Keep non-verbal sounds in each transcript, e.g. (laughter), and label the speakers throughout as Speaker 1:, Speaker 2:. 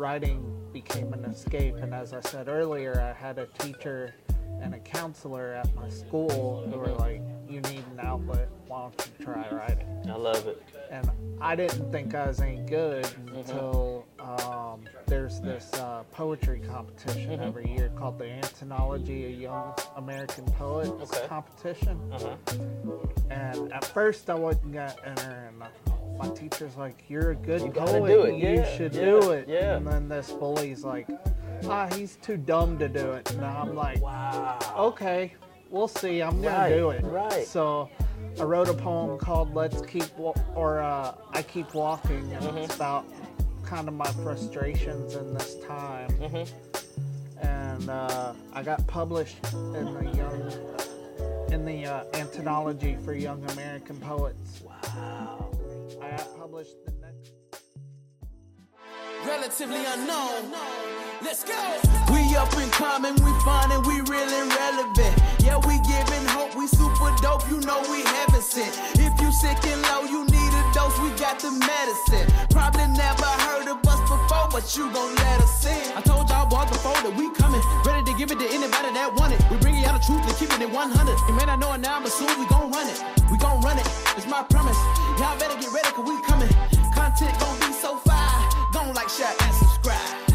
Speaker 1: writing became an escape. And as I said earlier, I had a teacher and a counselor at my school who were like, "You need an outlet. Why don't you try writing?"
Speaker 2: I love it.
Speaker 1: and I didn't think I was any good until um, there's this uh, poetry competition every year called the Anthology of Young American Poets
Speaker 2: Okay.
Speaker 1: competition.
Speaker 2: Uh-huh.
Speaker 1: And at first, I wasn't gonna enter, and my teacher's like, "You're a good
Speaker 2: You
Speaker 1: poet.
Speaker 2: do it.
Speaker 1: You
Speaker 2: Yeah,
Speaker 1: should
Speaker 2: yeah,
Speaker 1: do it."
Speaker 2: yeah.
Speaker 1: And then this bully's like, "Ah, he's too dumb to do it." And I'm like,
Speaker 2: Wow.
Speaker 1: okay, we'll see. I'm gonna
Speaker 2: Right,
Speaker 1: do it.
Speaker 2: right.
Speaker 1: So I wrote a poem called "Let's Keep," or uh, "I Keep Walking," and
Speaker 2: Mm-hmm.
Speaker 1: it's about kind of my frustrations in this time.
Speaker 2: Mm-hmm.
Speaker 1: And uh, I got published in the young, in the uh, anthology for young American poets.
Speaker 2: Wow.
Speaker 1: I published the next.
Speaker 3: relatively unknown. Let's go. We up and coming, we fun and we real and relevant. Yeah, we giving hope, we super dope. You know we heaven sent. If you sick and low, you need a dose. We got the medicine. Probably never heard of us before, but you gon' let us in. I told y'all boys before that we coming, ready to give it to anybody that want it. We bringing y'all the truth and keeping it 100. You may not know it now, but soon we gon' run it. It's my promise. Y'all better get ready, cause we coming. Content gon' be so fire. Gon' like, share, and subscribe.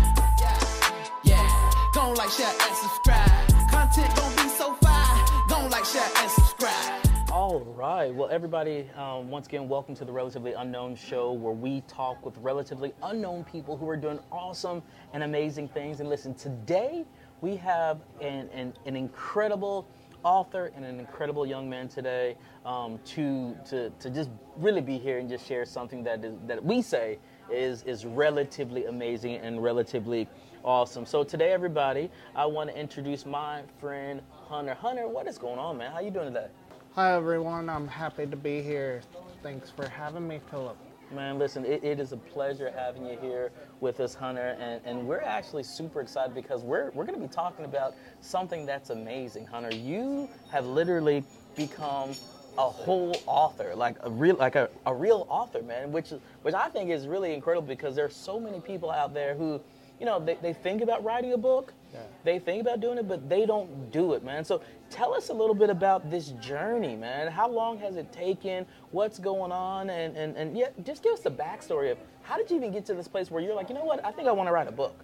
Speaker 3: Yeah, gon' like, share, and subscribe. Content gon' be so fire. Gon' like, share, and subscribe.
Speaker 2: All right. Well, everybody, um, once again, welcome to the Relatively Unknown Show, where we talk with relatively unknown people who are doing awesome and amazing things. And listen, today we have an, an, an incredible author and an incredible young man today um, to, to, to just really be here and just share something that is, that we say is, is relatively amazing and relatively awesome. So today, everybody, I want to introduce my friend Hunter. Hunter, what is going on, man? How you doing today?
Speaker 1: Hi everyone, I'm happy to be here. Thanks for having me, Philip.
Speaker 2: Man, listen, it, it is a pleasure having you here with us, Hunter, and, and we're actually super excited because we're, we're going to be talking about something that's amazing, Hunter. You have literally become a whole author, like a real, like a, a real author, man, which which I think is really incredible because there's so many people out there who, you know, they, they think about writing a book,
Speaker 1: Yeah.
Speaker 2: they think about doing it, but they don't do it, man. So tell us a little bit about this journey, man. How long has it taken? What's going on? And, and, and yeah, just give us the backstory of how did you even get to this place where you're like, you know what, I think I want to write a book.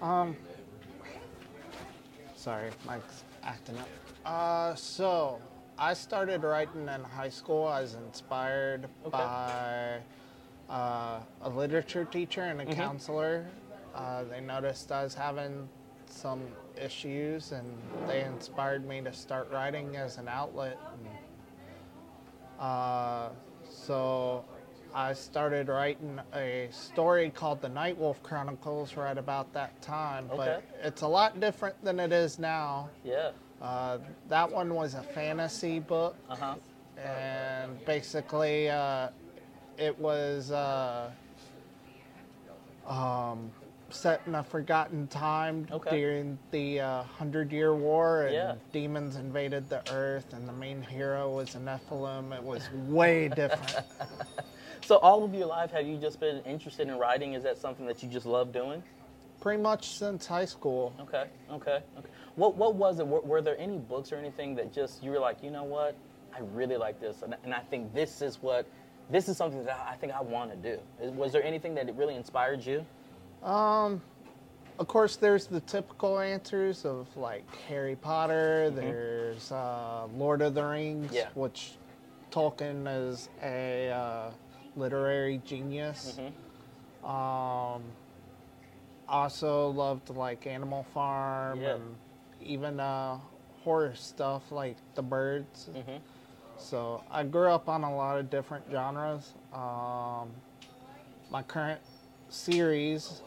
Speaker 1: Um, sorry, mic's acting up. Uh, so I started writing in high school. I was inspired
Speaker 2: Okay.
Speaker 1: by uh, a literature teacher and a counselor. Uh, they noticed I was having some issues, and they inspired me to start writing as an outlet. And, uh, so I started writing a story called The Night Wolf Chronicles right about that time,
Speaker 2: Okay.
Speaker 1: but it's a lot different than it is now.
Speaker 2: Yeah.
Speaker 1: Uh, that one was a fantasy book,
Speaker 2: Uh huh.
Speaker 1: and basically uh, it was uh, um, set in a forgotten time
Speaker 2: Okay.
Speaker 1: during the uh, Hundred Year War, and
Speaker 2: Yeah.
Speaker 1: demons invaded the Earth, and the main hero was a Nephilim. It was way different. (laughs)
Speaker 2: So all of your life, have you just been interested in writing? Is that something that you just love doing?
Speaker 1: Pretty much since high school.
Speaker 2: Okay, okay, okay. What what was it? Were, were there any books or anything that just you were like, you know what, I really like this, and, and I think this is what, this is something that I think I want to do. Was there anything that it really inspired you?
Speaker 1: Um, of course, there's the typical answers of like Harry Potter. There's uh, Lord of the Rings,
Speaker 2: Mm-hmm. Yeah.
Speaker 1: which Tolkien is a uh, literary genius.
Speaker 2: Mm-hmm.
Speaker 1: Um, also loved like Animal Farm
Speaker 2: Yeah.
Speaker 1: and even uh, horror stuff like The Birds.
Speaker 2: Mm-hmm.
Speaker 1: So I grew up on a lot of different genres. Um, my current series,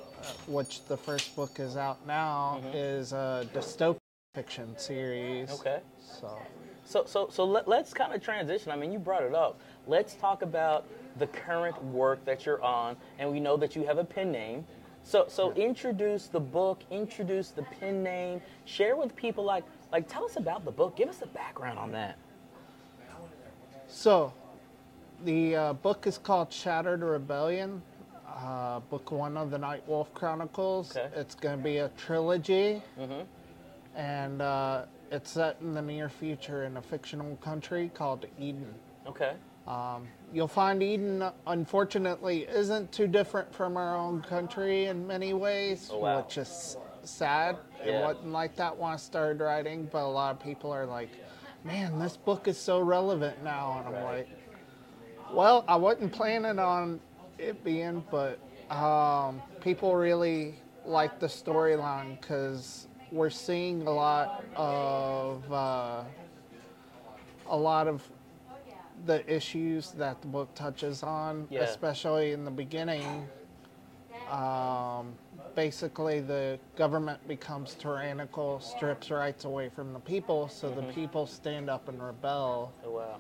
Speaker 1: which the first book is out now, is a dystopian fiction series.
Speaker 2: Okay.
Speaker 1: So
Speaker 2: So so so let, let's kind of transition. I mean, you brought it up. Let's talk about the current work that you're on, and we know that you have a pen name. So so introduce the book, introduce the pen name, share with people like like tell us about the book. Give us the background on that.
Speaker 1: So, the uh, book is called Shattered Rebellion. Uh, book one of the Night Wolf Chronicles.
Speaker 2: Okay.
Speaker 1: It's going to be a trilogy,
Speaker 2: Mm-hmm.
Speaker 1: and uh, it's set in the near future in a fictional country called Eden.
Speaker 2: Okay.
Speaker 1: Um, you'll find Eden, unfortunately, isn't too different from our own country in many ways,
Speaker 2: Oh, wow.
Speaker 1: which is sad. It wasn't like that when I started writing, but a lot of people are like, man, this book is so relevant now. And I'm
Speaker 2: Right.
Speaker 1: like, well, I wasn't planning on it being, but um, people really like the storyline because we're seeing a lot of uh, a lot of the issues that the book touches on,
Speaker 2: Yeah.
Speaker 1: especially in the beginning. Um, basically, the government becomes tyrannical, strips rights away from the people, so the people stand up and rebel,
Speaker 2: Oh wow.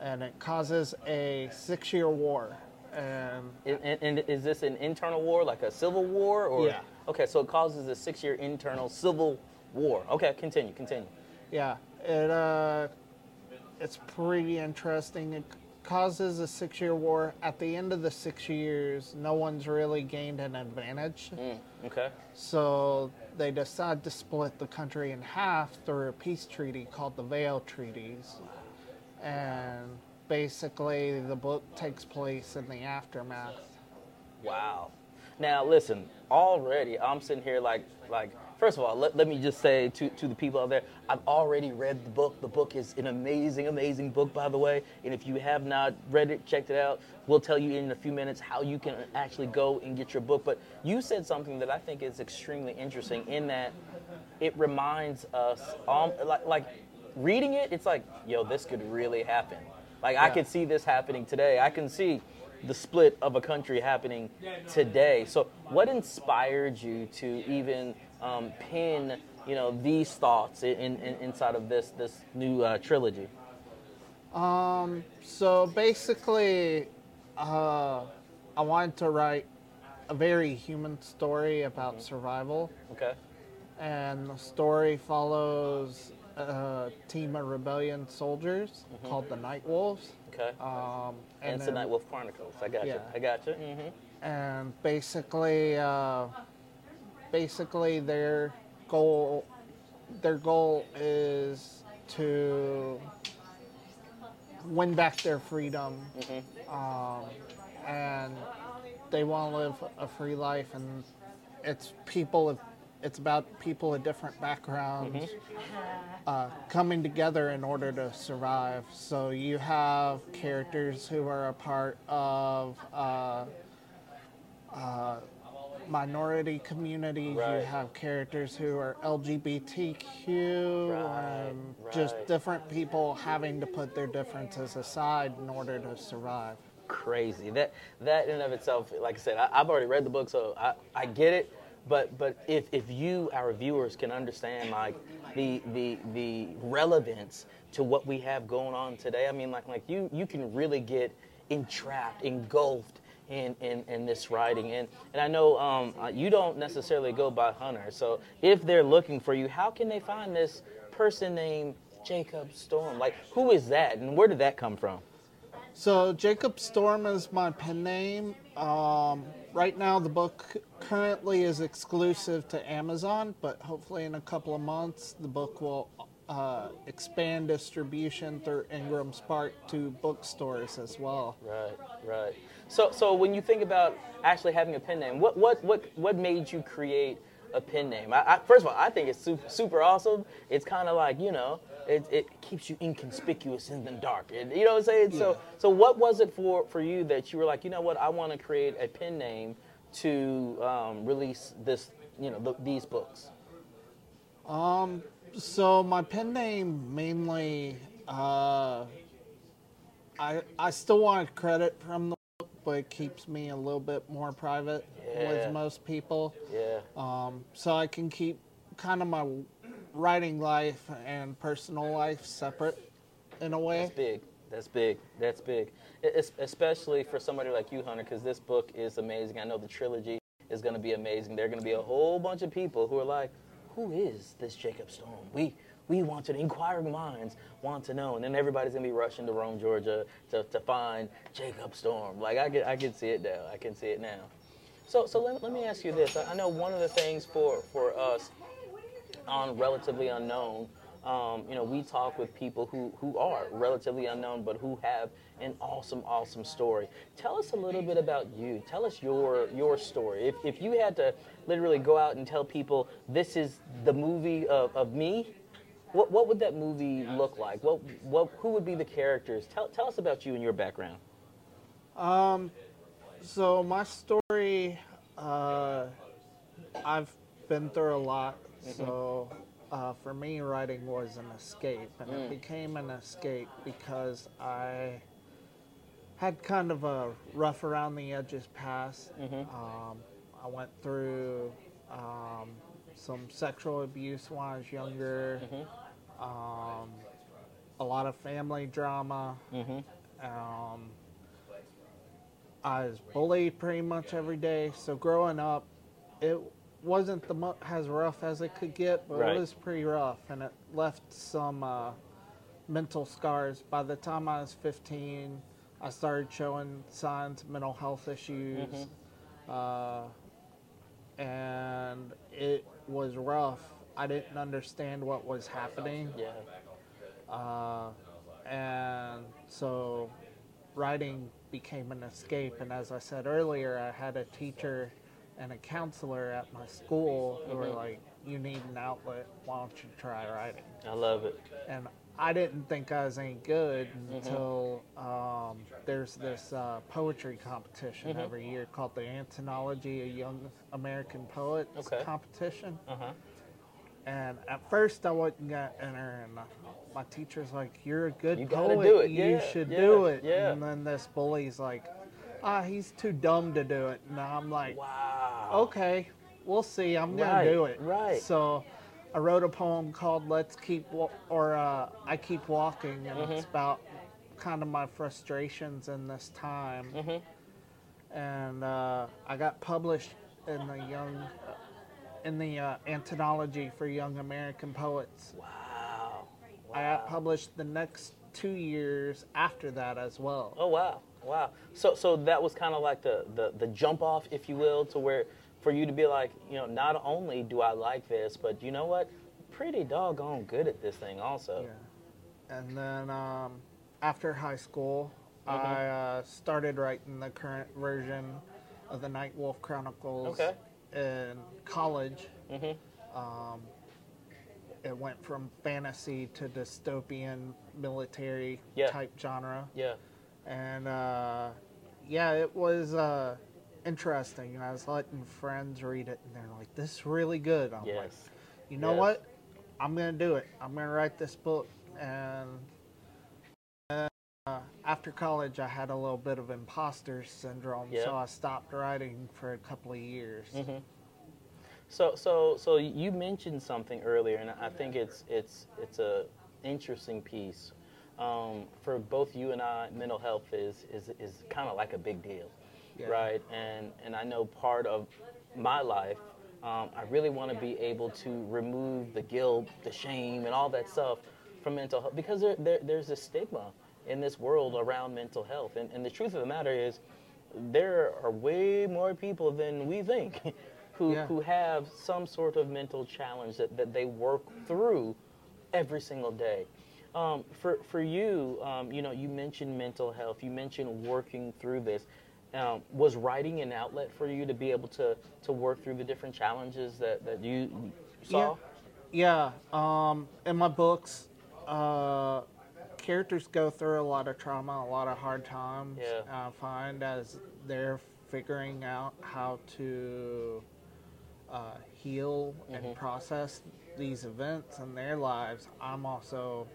Speaker 1: and it causes a six-year war. And
Speaker 2: And, and, and is this an internal war, like a civil war, or?
Speaker 1: Yeah.
Speaker 2: Okay, so it causes a six-year internal civil war. Okay, continue, continue.
Speaker 1: yeah, it uh, it's pretty interesting. It causes a six-year war. At the end of the six years, no one's really gained an advantage.
Speaker 2: Mm, okay.
Speaker 1: So they decide to split the country in half through a peace treaty called the Veil Treaties. And basically, the book takes place in the aftermath.
Speaker 2: Wow. Now listen, already I'm sitting here like like first of all, let, let me just say to, to the people out there, I've already read the book. The book is an amazing, amazing book, by the way. And if you have not read it, checked it out, we'll tell you in a few minutes how you can actually go and get your book. But you said something that I think is extremely interesting in that it reminds us um like like reading it, it's like, yo, this could really happen. Like I
Speaker 1: Yeah.
Speaker 2: could see this happening today. I can see the split of a country happening today. So, what inspired you to even um, pin, you know, these thoughts in, in, inside of this this new uh, trilogy?
Speaker 1: Um, so basically, uh, I wanted to write a very human story about survival.
Speaker 2: Okay.
Speaker 1: and the story follows a team of rebellion soldiers called the Night Wolves.
Speaker 2: Okay.
Speaker 1: Um,
Speaker 2: and it's the Night Wolf Chronicles. I got you. I got you. hmm
Speaker 1: and basically, uh, basically their goal, their goal is to win back their freedom, um, and they want to live a free life, and it's people of, it's about people of different backgrounds uh, coming together in order to survive. So you have characters who are a part of. Uh, uh, minority communities.
Speaker 2: Right.
Speaker 1: You have characters who are LGBTQ,
Speaker 2: Right,
Speaker 1: and just different people having to put their differences aside in order to survive.
Speaker 2: Crazy. That that in and of itself, like I said, I, I've already read the book, so I, I get it. But but if, if you, our viewers, can understand like the the the relevance to what we have going on today, I mean, like like you you can really get entrapped, engulfed in, in, in this writing. And, and I know um, uh, you don't necessarily go by Hunter. So if they're looking for you, how can they find this person named Jacob Storm? Like, who is that and where did that come from?
Speaker 1: So Jacob Storm is my pen name. Um, right now, the book currently is exclusive to Amazon, but hopefully in a couple of months, the book will uh, expand distribution through Ingram Spark to bookstores as well.
Speaker 2: Right, right. So, so when you think about actually having a pen name, what, what, what, what made you create a pen name? I, I, first of all, I think it's super, super awesome. It's kind of like you know, it, it keeps you inconspicuous in the dark. It- you know what I'm saying? So, so what was it for for you that you were like, you know what, I want to create a pen name to um, release this, you know, th- these books.
Speaker 1: Um, so my pen name mainly, uh, I I still want credit from the but it keeps me a little bit more private
Speaker 2: Yeah.
Speaker 1: with most people.
Speaker 2: Yeah.
Speaker 1: Um, so I can keep kind of my writing life and personal life separate in a way.
Speaker 2: That's big. That's big. That's big. Especially for somebody like you, Hunter, because this book is amazing. I know the trilogy is going to be amazing. There are going to be a whole bunch of people who are like, "Who is this Jacob Storm?" We we want to. Inquiring minds want to know, and then everybody's going to be rushing to Rome, Georgia, to, to find Jacob Storm. Like I can I can see it now. I can see it now. So, so let, let me ask you this. I know one of the things for, for us on Relatively Unknown, um, you know, we talk with people who, who are relatively unknown, but who have an awesome, awesome story. Tell us a little bit about you. Tell us your your story. If, if you had to literally go out and tell people this is the movie of, of me, what, what would that movie look like? What, what, who would be the characters? Tell, tell us about you and your background.
Speaker 1: Um, so my story, uh, I've been through a lot. So uh, for me, writing was an escape, and it became an escape because I had kind of a rough around the edges past. Um, I went through um, some sexual abuse when I was younger. Um, a lot of family drama. Um, I was bullied pretty much every day. So growing up, it wasn't the mo- as rough as it could get, but
Speaker 2: Right.
Speaker 1: it was pretty rough, and it left some uh, mental scars. By the time I was 15, I started showing signs of mental health issues, uh, and it was rough. I didn't understand what was happening.
Speaker 2: Yeah.
Speaker 1: Uh, and so writing became an escape. And as I said earlier, I had a teacher and a counselor at my school who were like, You need an outlet. Why don't you try writing?
Speaker 2: I love it.
Speaker 1: And I didn't think I was any good until um, there's this uh, poetry competition every year called the Anthology of Young American Poets
Speaker 2: Okay.
Speaker 1: competition.
Speaker 2: Uh huh.
Speaker 1: And at first, I wasn't gonna enter, and uh, my teacher's like, "You're a good
Speaker 2: You gotta
Speaker 1: poet.
Speaker 2: do it.
Speaker 1: You
Speaker 2: Yeah,
Speaker 1: should
Speaker 2: yeah,
Speaker 1: do it."
Speaker 2: yeah.
Speaker 1: And then this bully's like, "Ah, he's too dumb to do it." And I'm like,
Speaker 2: Wow.
Speaker 1: "Okay, we'll see. I'm gonna
Speaker 2: Right,
Speaker 1: do it."
Speaker 2: right.
Speaker 1: So, I wrote a poem called "Let's Keep," or uh, "I Keep Walking," and
Speaker 2: Mm-hmm.
Speaker 1: it's about kind of my frustrations in this time.
Speaker 2: Mm-hmm.
Speaker 1: And uh, I got published in the young. In the uh, anthology for young American poets.
Speaker 2: Wow.
Speaker 1: I published the next two years after that as well.
Speaker 2: Oh wow, wow. So so that was kind of like the, the the jump off, if you will, to where for you to be like, you know, not only do I like this, but you know what, pretty doggone good at this thing also.
Speaker 1: Yeah. And then um, after high school, I uh, started writing the current version of the Night Wolf Chronicles
Speaker 2: Okay.
Speaker 1: In college.
Speaker 2: Mhm.
Speaker 1: Um, it went from fantasy to dystopian military
Speaker 2: Yeah.
Speaker 1: type genre.
Speaker 2: Yeah.
Speaker 1: and uh, yeah, it was uh, interesting. I was letting friends read it, and they're like, "This is really good." I'm like, "You know
Speaker 2: Yes.
Speaker 1: what? I'm gonna do it. I'm gonna write this book." And uh, after college, I had a little bit of imposter syndrome,
Speaker 2: Yeah.
Speaker 1: so I stopped writing for a couple of years.
Speaker 2: Mhm. So so so you mentioned something earlier, and I think it's it's it's a interesting piece. Um, for both you and I, mental health is is is kind of like a big deal,
Speaker 1: Yeah.
Speaker 2: right? And and I know part of my life, um, I really want to be able to remove the guilt, the shame, and all that stuff from mental health because there, there there's a stigma in this world around mental health, and and the truth of the matter is there are way more people than we think (laughs) who,
Speaker 1: Yeah.
Speaker 2: who have some sort of mental challenge that, that they work through every single day. Um, for, for you, um, you know, you mentioned mental health, you mentioned working through this. Um, was writing an outlet for you to be able to, to work through the different challenges that, that you saw?
Speaker 1: Yeah, um, in my books, uh, characters go through a lot of trauma, a lot of hard times.
Speaker 2: Yeah.
Speaker 1: I find as they're figuring out how to uh, heal
Speaker 2: Mm-hmm.
Speaker 1: and process these events in their lives, I'm also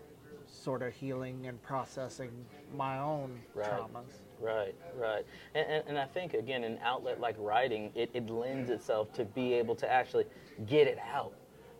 Speaker 1: sort of healing and processing my own
Speaker 2: Right.
Speaker 1: traumas.
Speaker 2: Right, right. And, and, and I think, again, an outlet like writing, it, it lends itself to be able to actually get it out.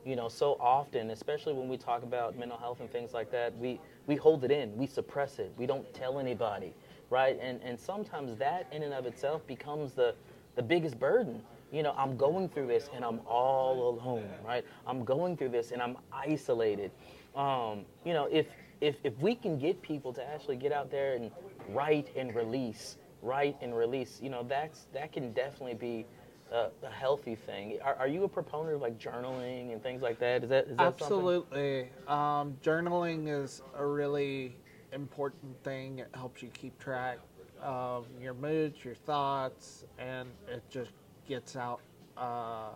Speaker 2: You know, so often, especially when we talk about mental health and things like that, we, we hold it in, we suppress it, we don't tell anybody, right? And, and sometimes that in and of itself becomes the, the biggest burden. You know, I'm going through this and I'm all alone, right? I'm going through this and I'm isolated. Um, you know, if, if, if we can get people to actually get out there and write and release, write and release, you know, that's, that can definitely be a, a healthy thing. Are, are you a proponent of like journaling and things like that? Is that is that?
Speaker 1: Absolutely. Um, journaling is a really important thing. It helps you keep track of your moods, your thoughts, and it just gets out. Uh,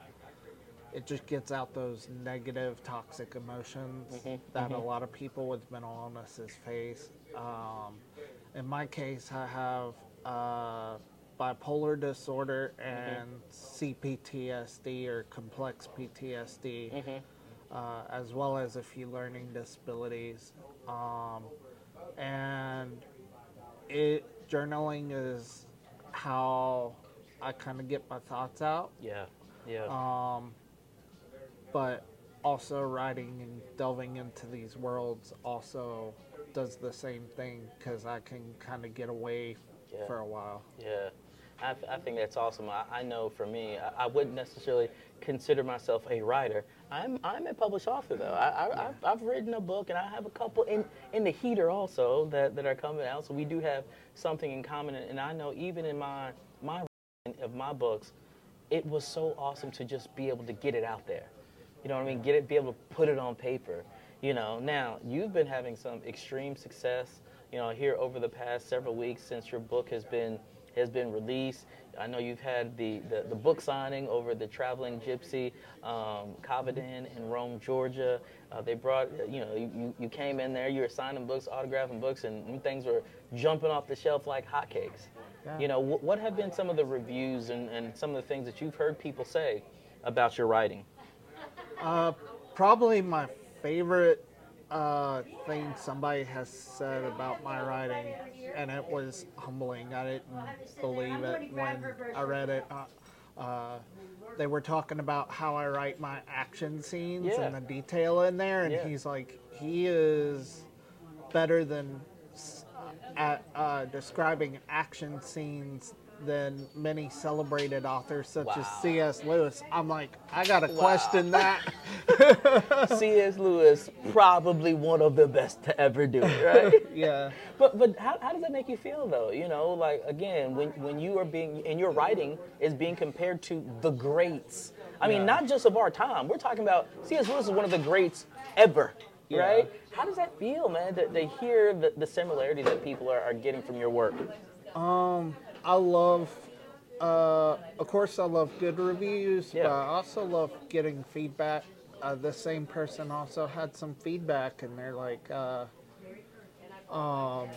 Speaker 1: it just gets out those negative, toxic emotions that a lot of people with mental illnesses face. Um, in my case, I have uh, bipolar disorder and CPTSD or complex PTSD, uh, as well as a few learning disabilities. Um, and it journaling is how I kind of get my thoughts out.
Speaker 2: Yeah, yeah,
Speaker 1: Um, but also writing and delving into these worlds also does the same thing because I can kind of get away
Speaker 2: Yeah.
Speaker 1: for a while.
Speaker 2: yeah. I, I think that's awesome. I, I know for me, I, I wouldn't necessarily consider myself a writer. I'm I'm a published author though. I, I I've, I've written a book and I have a couple in in the heater also that, that are coming out. So we do have something in common. And I know even in my my writing of my books, it was so awesome to just be able to get it out there. You know what I mean? Get it, be able to put it on paper. You know, now you've been having some extreme success. You know, here over the past several weeks since your book has been has been released. I know you've had the, the, the book signing over the Traveling Gypsy, um, Cavadan in Rome, Georgia. Uh, they brought, you know, you, you came in there, you were signing books, autographing books, and things were jumping off the shelf like hotcakes.
Speaker 1: Yeah.
Speaker 2: You know, wh- what have been some of the reviews and, and some of the things that you've heard people say about your writing?
Speaker 1: Uh, probably my favorite uh, thing somebody has said about my writing, and it was humbling. I didn't believe it when I read it. Uh, uh, they were talking about how I write my action scenes
Speaker 2: Yeah.
Speaker 1: and the detail in there, and
Speaker 2: Yeah.
Speaker 1: he's like, he is better than at uh, describing action scenes than many celebrated authors such as C.S. Lewis. I'm like, I gotta question that. (laughs) (laughs)
Speaker 2: C.S. Lewis, probably one of the best to ever do it, right? (laughs)
Speaker 1: yeah.
Speaker 2: But but how, how does that make you feel though? You know, like again, when when you are being and your writing is being compared to the greats. I mean,
Speaker 1: Yeah.
Speaker 2: not just of our time. We're talking about C.S. Lewis is one of the greats ever,
Speaker 1: Yeah.
Speaker 2: right? How does that feel, man? To, to hear the, the similarity that people are, are getting from your work.
Speaker 1: Um, I love, uh, of course, I love good reviews,
Speaker 2: Yeah.
Speaker 1: but I also love getting feedback. Uh, the same person also had some feedback, and they're like, uh, um,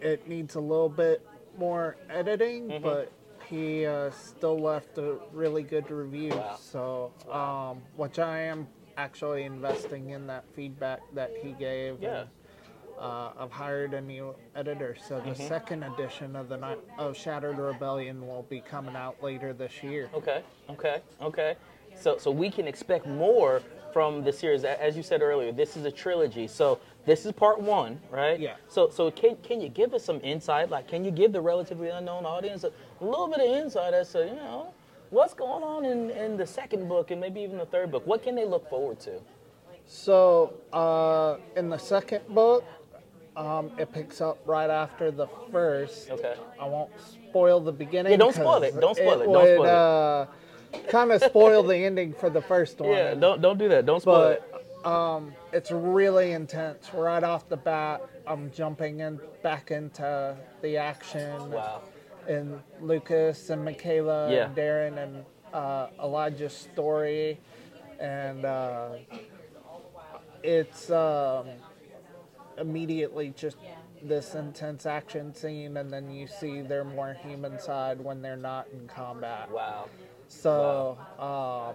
Speaker 1: it needs a little bit more editing,
Speaker 2: Mm-hmm.
Speaker 1: but he uh, still left a really good review.
Speaker 2: Wow.
Speaker 1: So, um, which I am actually investing in that feedback that he gave.
Speaker 2: Yeah.
Speaker 1: and, uh, I've hired a new editor, so the
Speaker 2: Mm-hmm.
Speaker 1: second edition of the Night of Shattered Rebellion will be coming out later this year.
Speaker 2: Okay, okay, okay. So so we can expect more from the series. As you said earlier, this is a trilogy. So this is part one, right?
Speaker 1: Yeah.
Speaker 2: So so can can you give us some insight? Like, can you give the relatively unknown audience a, a little bit of insight as to you know what's going on in, in the second book and maybe even the third book? What can they look forward to?
Speaker 1: So, uh, in the second book, um, it picks up right after the first.
Speaker 2: Okay.
Speaker 1: I won't spoil the beginning.
Speaker 2: Yeah, don't spoil it. Don't spoil it. Don't
Speaker 1: would,
Speaker 2: spoil it.
Speaker 1: Uh, kind of spoil the ending for the first (laughs) one.
Speaker 2: Yeah, don't don't do that. Don't spoil it.
Speaker 1: but um, it's really intense right off the bat. I'm jumping in back into the action.
Speaker 2: Wow.
Speaker 1: And Lucas and Michaela
Speaker 2: Yeah.
Speaker 1: and Darren and uh, Elijah's story, and uh, it's um, immediately just this intense action scene, and then you see their more human side when they're not in combat.
Speaker 2: Wow.
Speaker 1: So, um,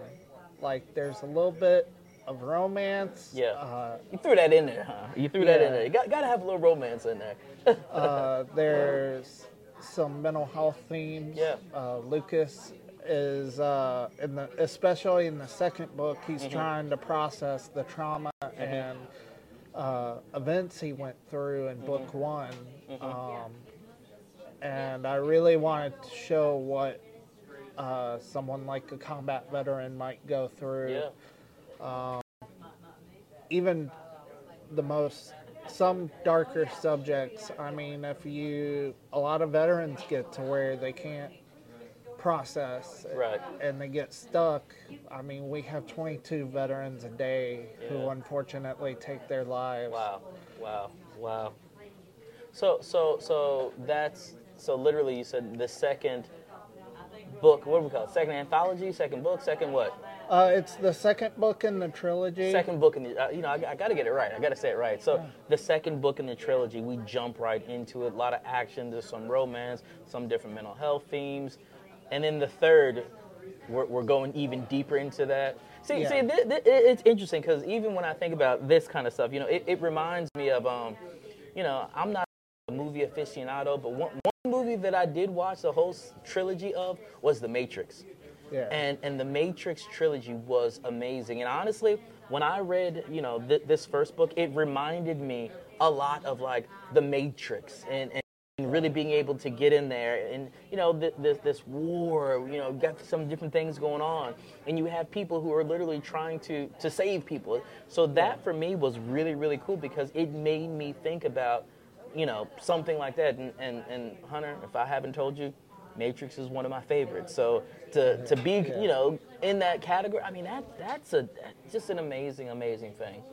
Speaker 1: like, there's a little bit of romance.
Speaker 2: Yeah.
Speaker 1: Uh,
Speaker 2: You threw that in there, huh? You threw that in there. You got, got to have a little romance in there. (laughs)
Speaker 1: uh, there's some mental health themes.
Speaker 2: Yeah.
Speaker 1: Uh, Lucas is uh, in the, especially in the second book, he's
Speaker 2: Mm-hmm.
Speaker 1: trying to process the trauma and uh, events he went through in book
Speaker 2: Mm-hmm.
Speaker 1: one. Um, and I really wanted to show what uh, someone like a combat veteran might go through.
Speaker 2: yeah.
Speaker 1: even the most some darker subjects i mean if you a lot of veterans get to where they can't process
Speaker 2: Right.
Speaker 1: and they get stuck. I mean, we have 22 veterans a day who unfortunately take their lives.
Speaker 2: Wow, wow, wow. So, so, so that's so literally you said the second book. What do we call it? Second anthology, second book, second what?
Speaker 1: Uh, it's the second book in the trilogy.
Speaker 2: Second book in the. Uh, you know, I, I got to get it right. I got to say it right. So the second book in the trilogy, we jump right into it. A lot of action. There's some romance, some different mental health themes, and then the third, we're, we're going even deeper into that. See,
Speaker 1: Yeah.
Speaker 2: see, th- th- it's interesting because even when I think about this kind of stuff, you know, it, it reminds me of, um, you know, I'm not a movie aficionado, but one, one movie that I did watch the whole trilogy of was The Matrix.
Speaker 1: Yeah.
Speaker 2: And and the Matrix trilogy was amazing. And honestly, when I read, you know, th- this first book, it reminded me a lot of like the Matrix and. and really being able to get in there and you know th- this this war you know got some different things going on. And you have people who are literally trying to to save people. So that for me was really really cool because it made me think about you know something like that. And and, and hunter if i haven't told you matrix is one of my favorites. So to to be you know in that category i mean that that's a that's just an amazing amazing thing.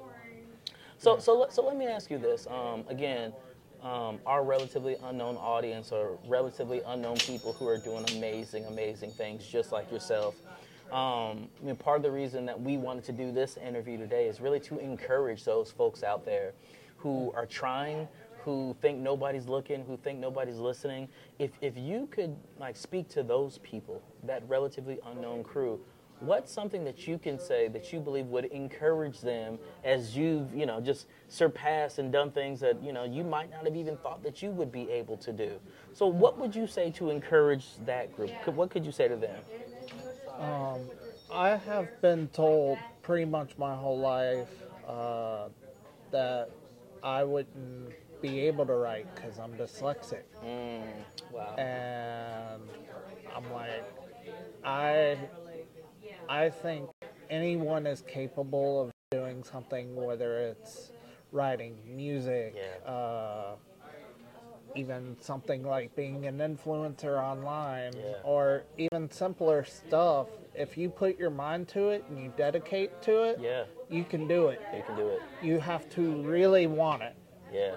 Speaker 2: So so let, so let me ask you this um, again um, our relatively unknown audience or relatively unknown people who are doing amazing amazing things just like yourself um, I mean, part of the reason that we wanted to do this interview today is really to encourage those folks out there who are trying, who think nobody's looking, who think nobody's listening. If, if you could like speak to those people, that relatively unknown crew, what's something that you can say that you believe would encourage them as you've you know just surpassed and done things that you know you might not have even thought that you would be able to do? So what would you say to encourage that group? What could you say to them?
Speaker 1: I have been told pretty much my whole life uh, that I wouldn't be able to write because I'm dyslexic.
Speaker 2: wow.
Speaker 1: And I'm like, I, I think anyone is capable of doing something, whether it's writing music,
Speaker 2: Yeah.
Speaker 1: uh, even something like being an influencer online,
Speaker 2: Yeah.
Speaker 1: or even simpler stuff. If you put your mind to it and you dedicate to it,
Speaker 2: yeah
Speaker 1: you can do it.
Speaker 2: you can do it
Speaker 1: You have to really want it,
Speaker 2: yeah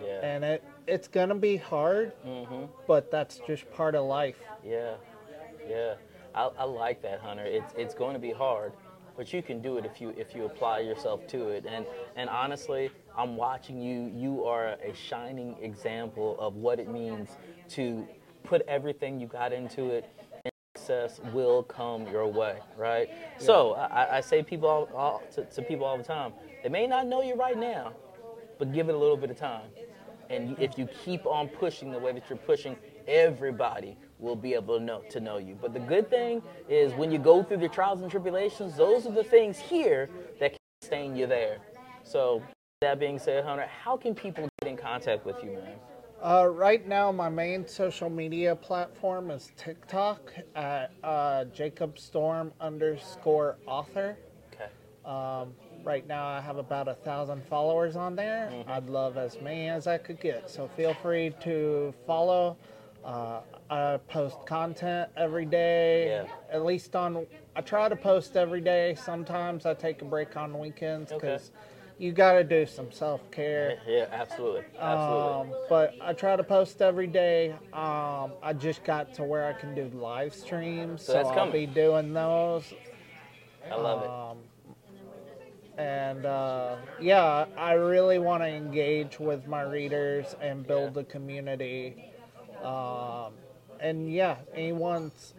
Speaker 2: yeah
Speaker 1: and it it's gonna be hard,
Speaker 2: mm-hmm.
Speaker 1: but that's just part of life.
Speaker 2: Yeah, yeah. I, I like that, Hunter. It's it's going to be hard, but you can do it if you if you apply yourself to it. And and honestly, I'm watching you. You are a shining example of what it means to put everything you got into it. and Success will come your way, right? So I, I say people all, all to, to people all the time. They may not know you right now, but give it a little bit of time. And if you keep on pushing the way that you're pushing, everybody will be able to know to know you. But the good thing is when you go through the trials and tribulations, those are the things here that can sustain you there. So that being said, Hunter, how can people get in contact with you, man?
Speaker 1: Uh, right now, my main social media platform is TikTok at uh, Jacob Storm underscore author.
Speaker 2: Okay.
Speaker 1: Um, right now, I have about a thousand followers on there. I'd love as many as I could get, so feel free to follow. Uh, I post content every day.
Speaker 2: Yeah.
Speaker 1: At least on, I try to post every day. Sometimes I take a break on weekends
Speaker 2: Okay.
Speaker 1: because you got to do some self care.
Speaker 2: Yeah, absolutely. Absolutely.
Speaker 1: Um, but I try to post every day. Um, I just got to where I can do live streams, so,
Speaker 2: that's
Speaker 1: I'll
Speaker 2: coming.
Speaker 1: be doing those.
Speaker 2: I love it.
Speaker 1: Um, and uh, yeah, I really want to engage with my readers and build
Speaker 2: Yeah.
Speaker 1: a community. Um, and yeah, anyone's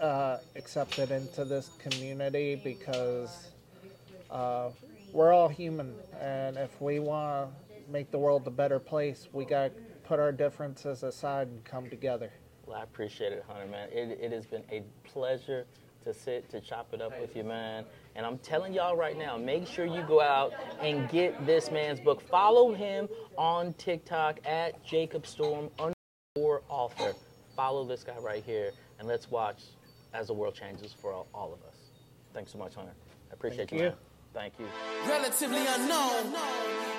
Speaker 1: uh, accepted into this community because uh, we're all human, and if we want to make the world a better place, we got to put our differences aside and come together.
Speaker 2: Well, I appreciate it, Hunter, man. It, it has been a pleasure to sit, to chop it up with you, man. And I'm telling y'all right now, make sure you go out and get this man's book. Follow him on TikTok at Jacob Storm underscore. Follow this guy right here, and let's watch as the world changes for all, all of us. Thanks so much, Hunter. I appreciate
Speaker 1: Thank
Speaker 2: you.
Speaker 1: you.
Speaker 2: Thank you.
Speaker 3: relatively unknown.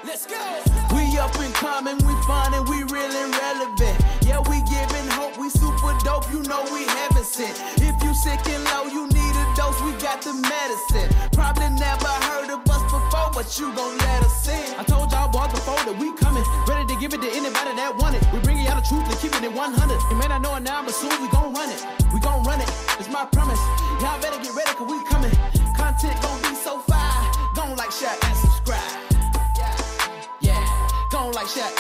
Speaker 3: Let's go. We up in common, we fun and we real and relevant. Yeah, we giving hope, we super dope, you know we heaven sent. If you sick and low, you need a dose, we got the medicine. Probably never heard of us before, but you gon' let us in. I told y'all boys before that we coming, ready to give it to anybody that want it. We bringing y'all the truth and keeping it 100. You may not know it now, but soon we gon' run it. We gon' run it, it's my promise. Y'all better get ready, cause we coming. Content gon' be so fire. Gon' like, share, and subscribe. Yeah, yeah. Like, share.